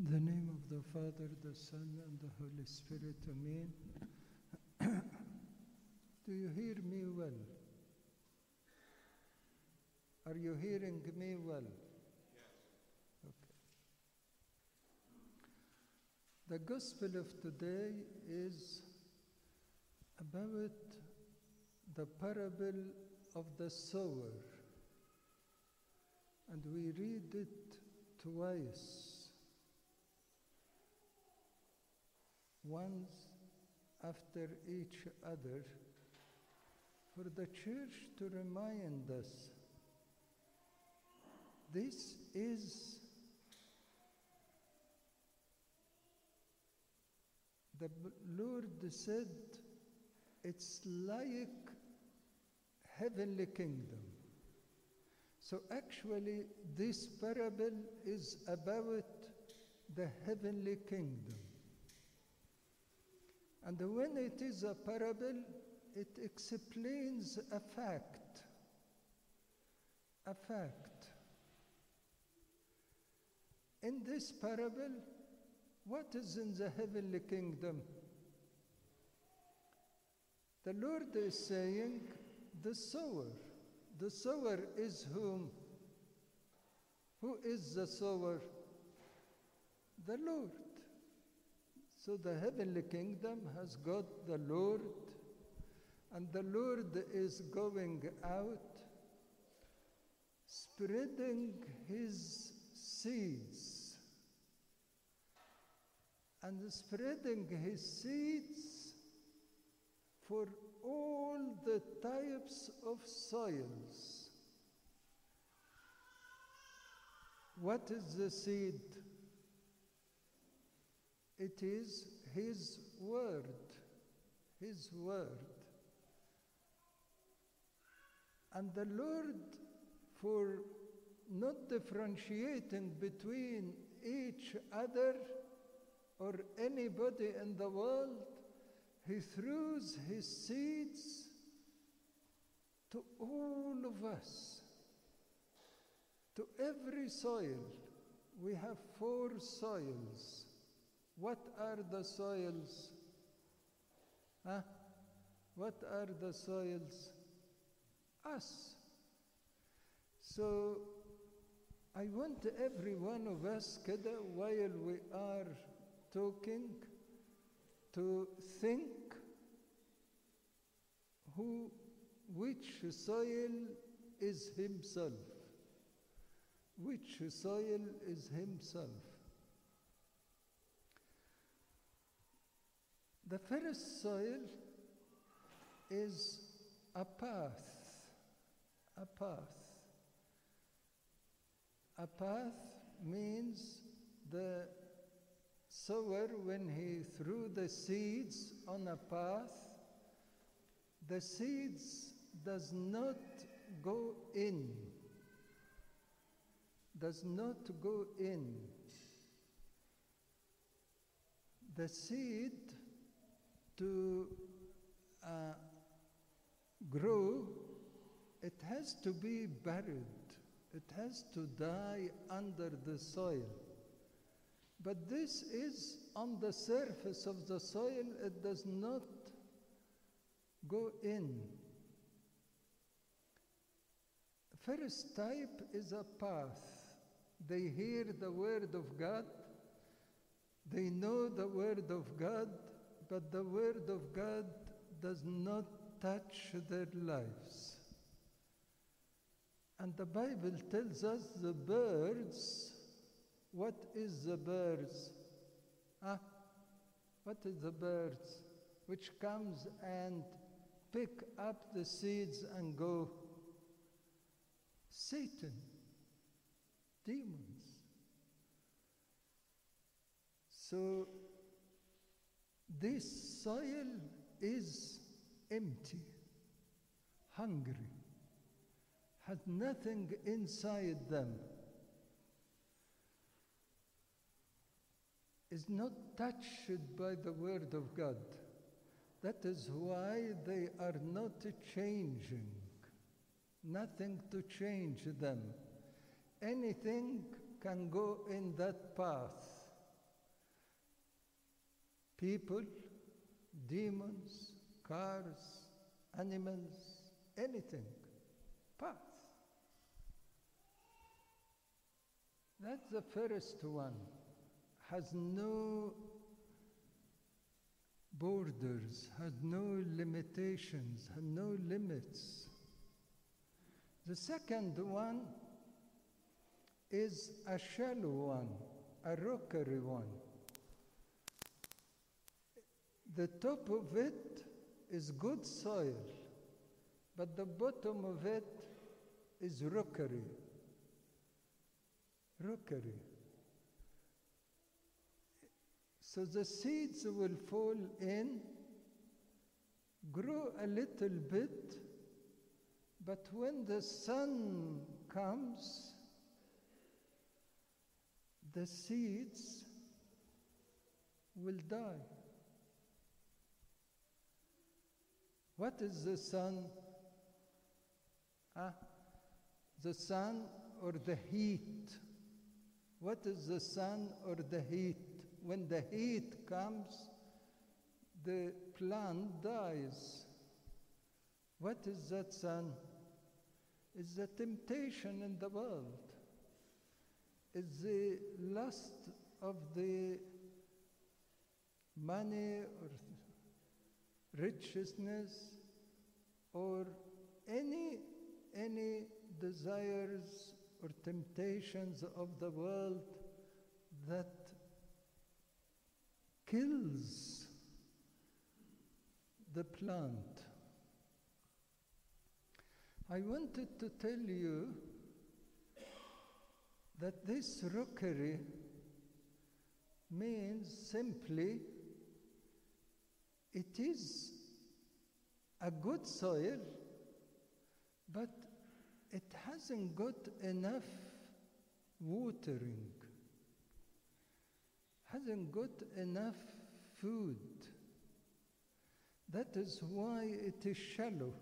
In the name of the Father, the Son, and the Holy Spirit, Amen. Do you hear me well? Are you hearing me well? Yes. Okay. The Gospel of today is about the parable of the sower, and we read it twice. Once after each other for the church to remind us this is the Lord said it's like heavenly kingdom. So actually this parable is about the heavenly kingdom. And when it is a parable, it explains a fact. A fact. In this parable, what is in the heavenly kingdom? The Lord is saying, the sower. The sower is whom? Who is the sower? The Lord. So the heavenly kingdom has got the Lord, and the Lord is going out, spreading his seeds, and spreading his seeds for all the types of soils. What is the seed? It is His Word. His Word. And the Lord, for not differentiating between each other or anybody in the world, He throws His seeds to all of us, to every soil. We have four soils. What are the soils? Huh? What are the soils? Us. So I want every one of us, kada, while we are talking, to think who, which soil is himself. Which soil is himself. The first soil is a path, a path. A path means the sower, when he threw the seeds on a path, the seeds does not go in, does not go in. The seed to uh, grow, it has to be buried. It has to die under the soil. But this is on the surface of the soil, it does not go in. First type is a path. They hear the word of God, they know the word of God, but the Word of God does not touch their lives. And the Bible tells us the birds, what is the birds? Huh? What is the birds? Which comes and pick up the seeds and go. Satan, demons. So this soil is empty, hungry, has nothing inside them, is not touched by the Word of God. That is why they are not changing, nothing to change them. Anything can go in that path. People, demons, cars, animals, anything. Path. That's the first one. Has no borders, has no limitations, has no limits. The second one is a shallow one, a rockery one. The top of it is good soil, but the bottom of it is rockery. Rockery. So the seeds will fall in, grow a little bit, but when the sun comes, the seeds will die. What is the sun? Ah, the sun or the heat? What is the sun or the heat? When the heat comes, the plant dies. What is that sun? It's the temptation in the world. It's the lust of the money or richness or any any desires or temptations of the world that kills the plant. I wanted to tell you that this rookery means simply it is a good soil, but it hasn't got enough watering, hasn't got enough food. That is why it is shallow,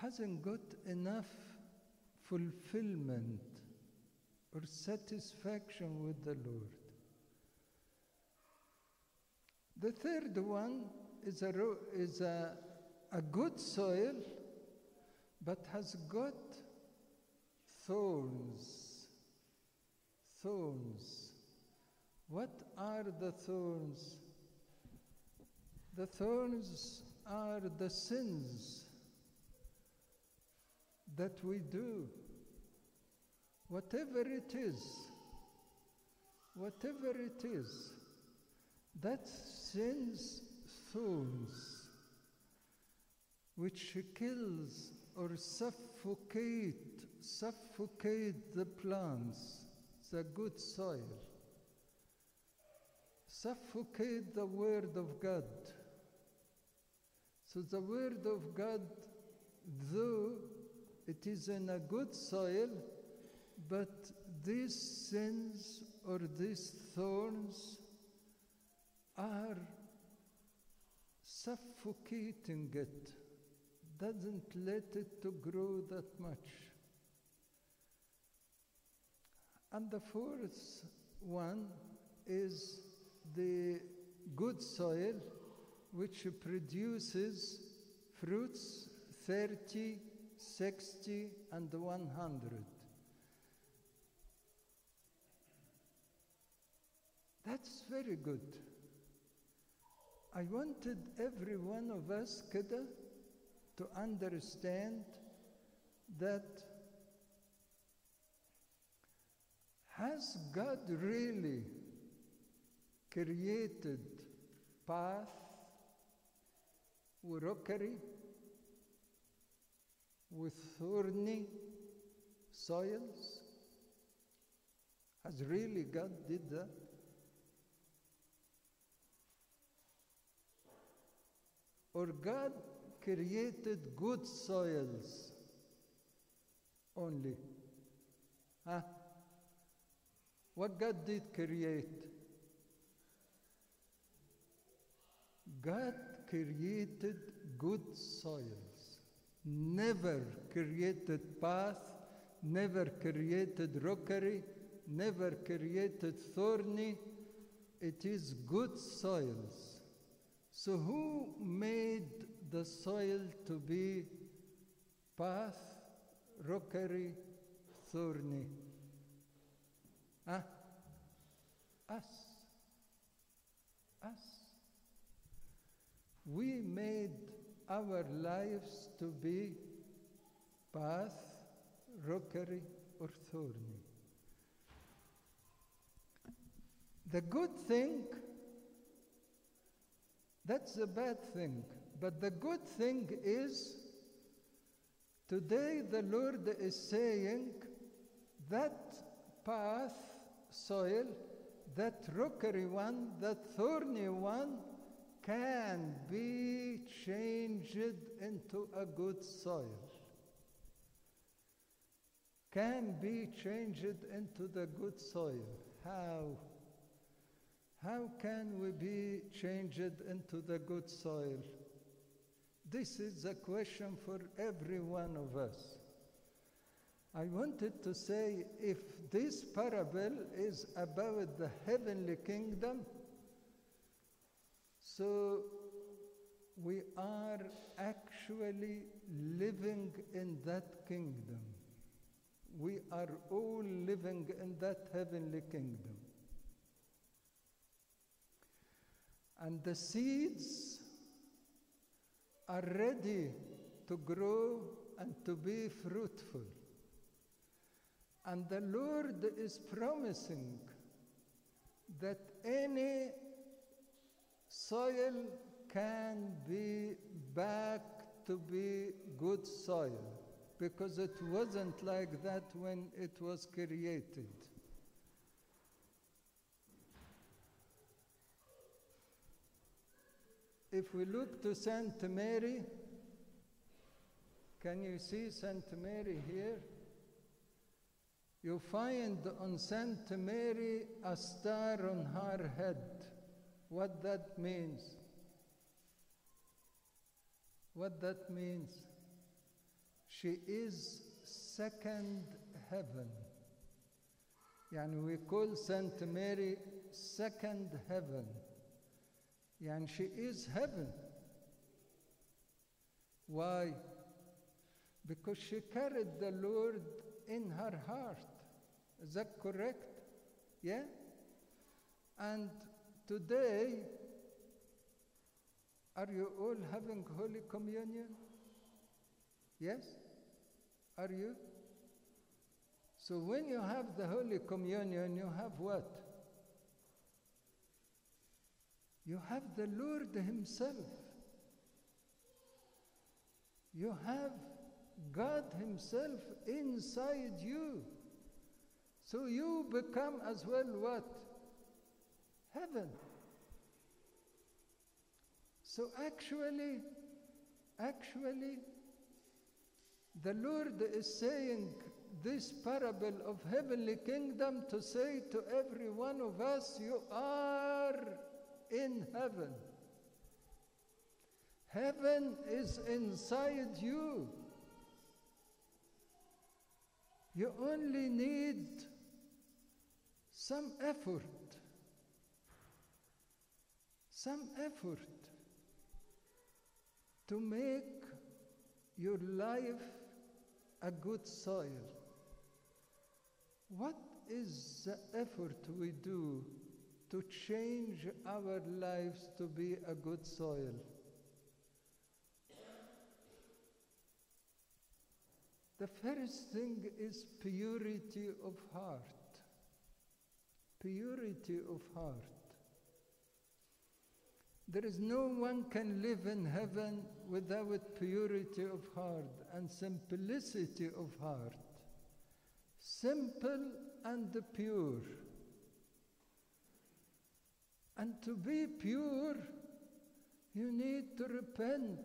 hasn't got enough fulfillment or satisfaction with the Lord. The third one is a, is a, a good soil, but has got thorns. Thorns. What are the thorns? The thorns are the sins that we do. Whatever it is, whatever it is, that sins thorns which kills or suffocate suffocate the plants the good soil. Suffocate the word of god. So the word of god though it is in a good soil but these sins or these thorns are suffocating it, doesn't let it to grow that much. And the fourth one is the good soil, which produces fruits 30, 60, and 100. That's very good. I wanted every one of us كده to understand that has God really created path with rockery, with thorny soils? Has really God did that? Or God created good soils only? Huh? What God did create? God created good soils, never created path, never created rockery, never created thorny, it is good soils. So, who made the soil to be path, rockery, thorny? Huh? Ah, us. Us. We made our lives to be path, rockery, or thorny. The good thing, that's the bad thing. But the good thing is, today the Lord is saying that path, soil, that rockery one, that thorny one, can be changed into a good soil. Can be changed into the good soil. How? How can we be changed into the good soil? This is a question for every one of us. I wanted to say if this parable is about the heavenly kingdom, so we are actually living in that kingdom. We are all living in that heavenly kingdom. And the seeds are ready to grow and to be fruitful. And the Lord is promising that any soil can be back to be good soil because it wasn't like that when it was created. If we look to Saint Mary, can you see Saint Mary here? You find on Saint Mary a star on her head. What that means? What that means? She is second heaven. يعني we call Saint Mary second heaven. And she is heaven. Why? Because she carried the Lord in her heart. Is that correct? Yeah? And today, are you all having Holy Communion? Yes? Are you? So when you have the Holy Communion, you have what? You have the Lord Himself. You have God Himself inside you. So you become as well what? Heaven. So actually, actually, the Lord is saying this parable of heavenly kingdom to say to every one of us, you are in heaven. Heaven is inside you. You only need some effort. Some effort to make your life a good soil. What is the effort we do to change our lives to be a good soil? The first thing is purity of heart. Purity of heart. There is no one can live in heaven without purity of heart and simplicity of heart. Simple and pure. And to be pure, you need to repent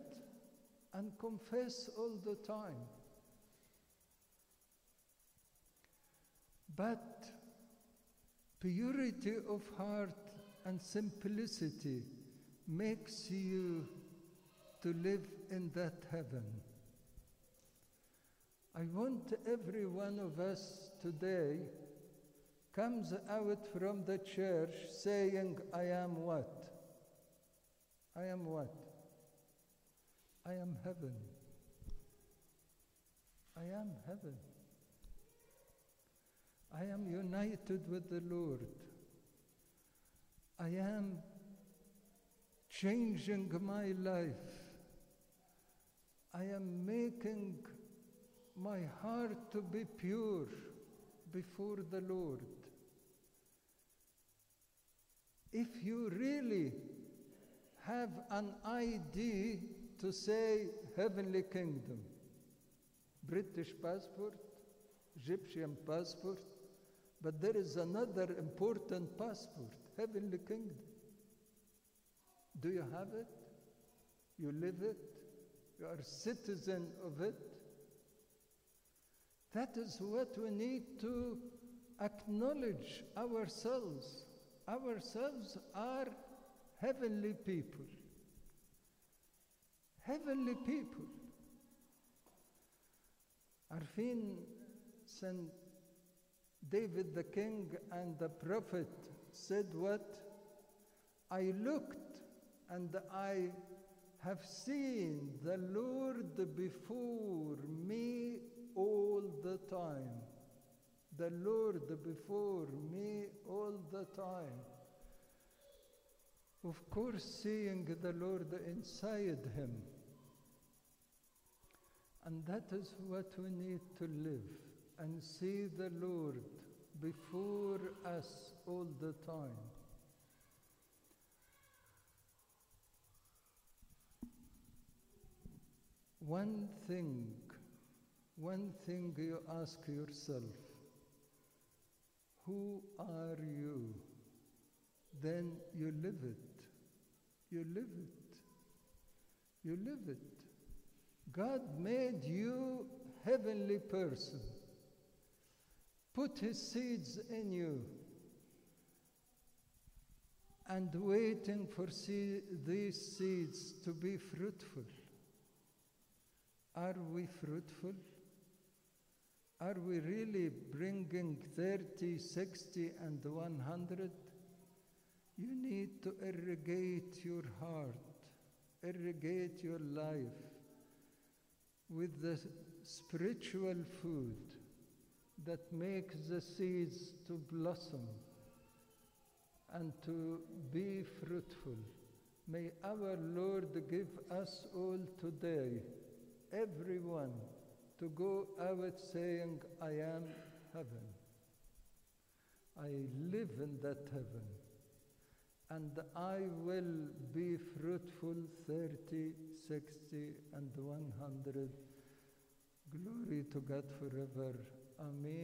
and confess all the time. But purity of heart and simplicity makes you to live in that heaven. I want every one of us today comes out from the church saying, I am what? I am what? I am heaven. I am heaven. I am united with the Lord. I am changing my life. I am making my heart to be pure before the Lord. If you really have an idea to say heavenly kingdom, British passport, Egyptian passport, but there is another important passport, heavenly kingdom. Do you have it? You live it? You are citizen of it? That is what we need to acknowledge ourselves ourselves are heavenly people. Heavenly people. Arfin, Saint David the king and the prophet said what? I looked and I have seen the Lord before me all the time. The Lord before me time. Of course, seeing the Lord inside him. And that is what we need to live and see the Lord before us all the time. One thing, one thing you ask yourself who are you? Then you live it. You live it. You live it. God made you heavenly person. Put his seeds in you and waiting for see, these seeds to be fruitful. Are we fruitful? Are we really bringing 30, 60, and 100? You need to irrigate your heart, irrigate your life with the spiritual food that makes the seeds to blossom and to be fruitful. May our Lord give us all today, everyone, to go out saying, I am heaven. I live in that heaven. And I will be fruitful 30, 60, and 100. Glory to God forever. Amen.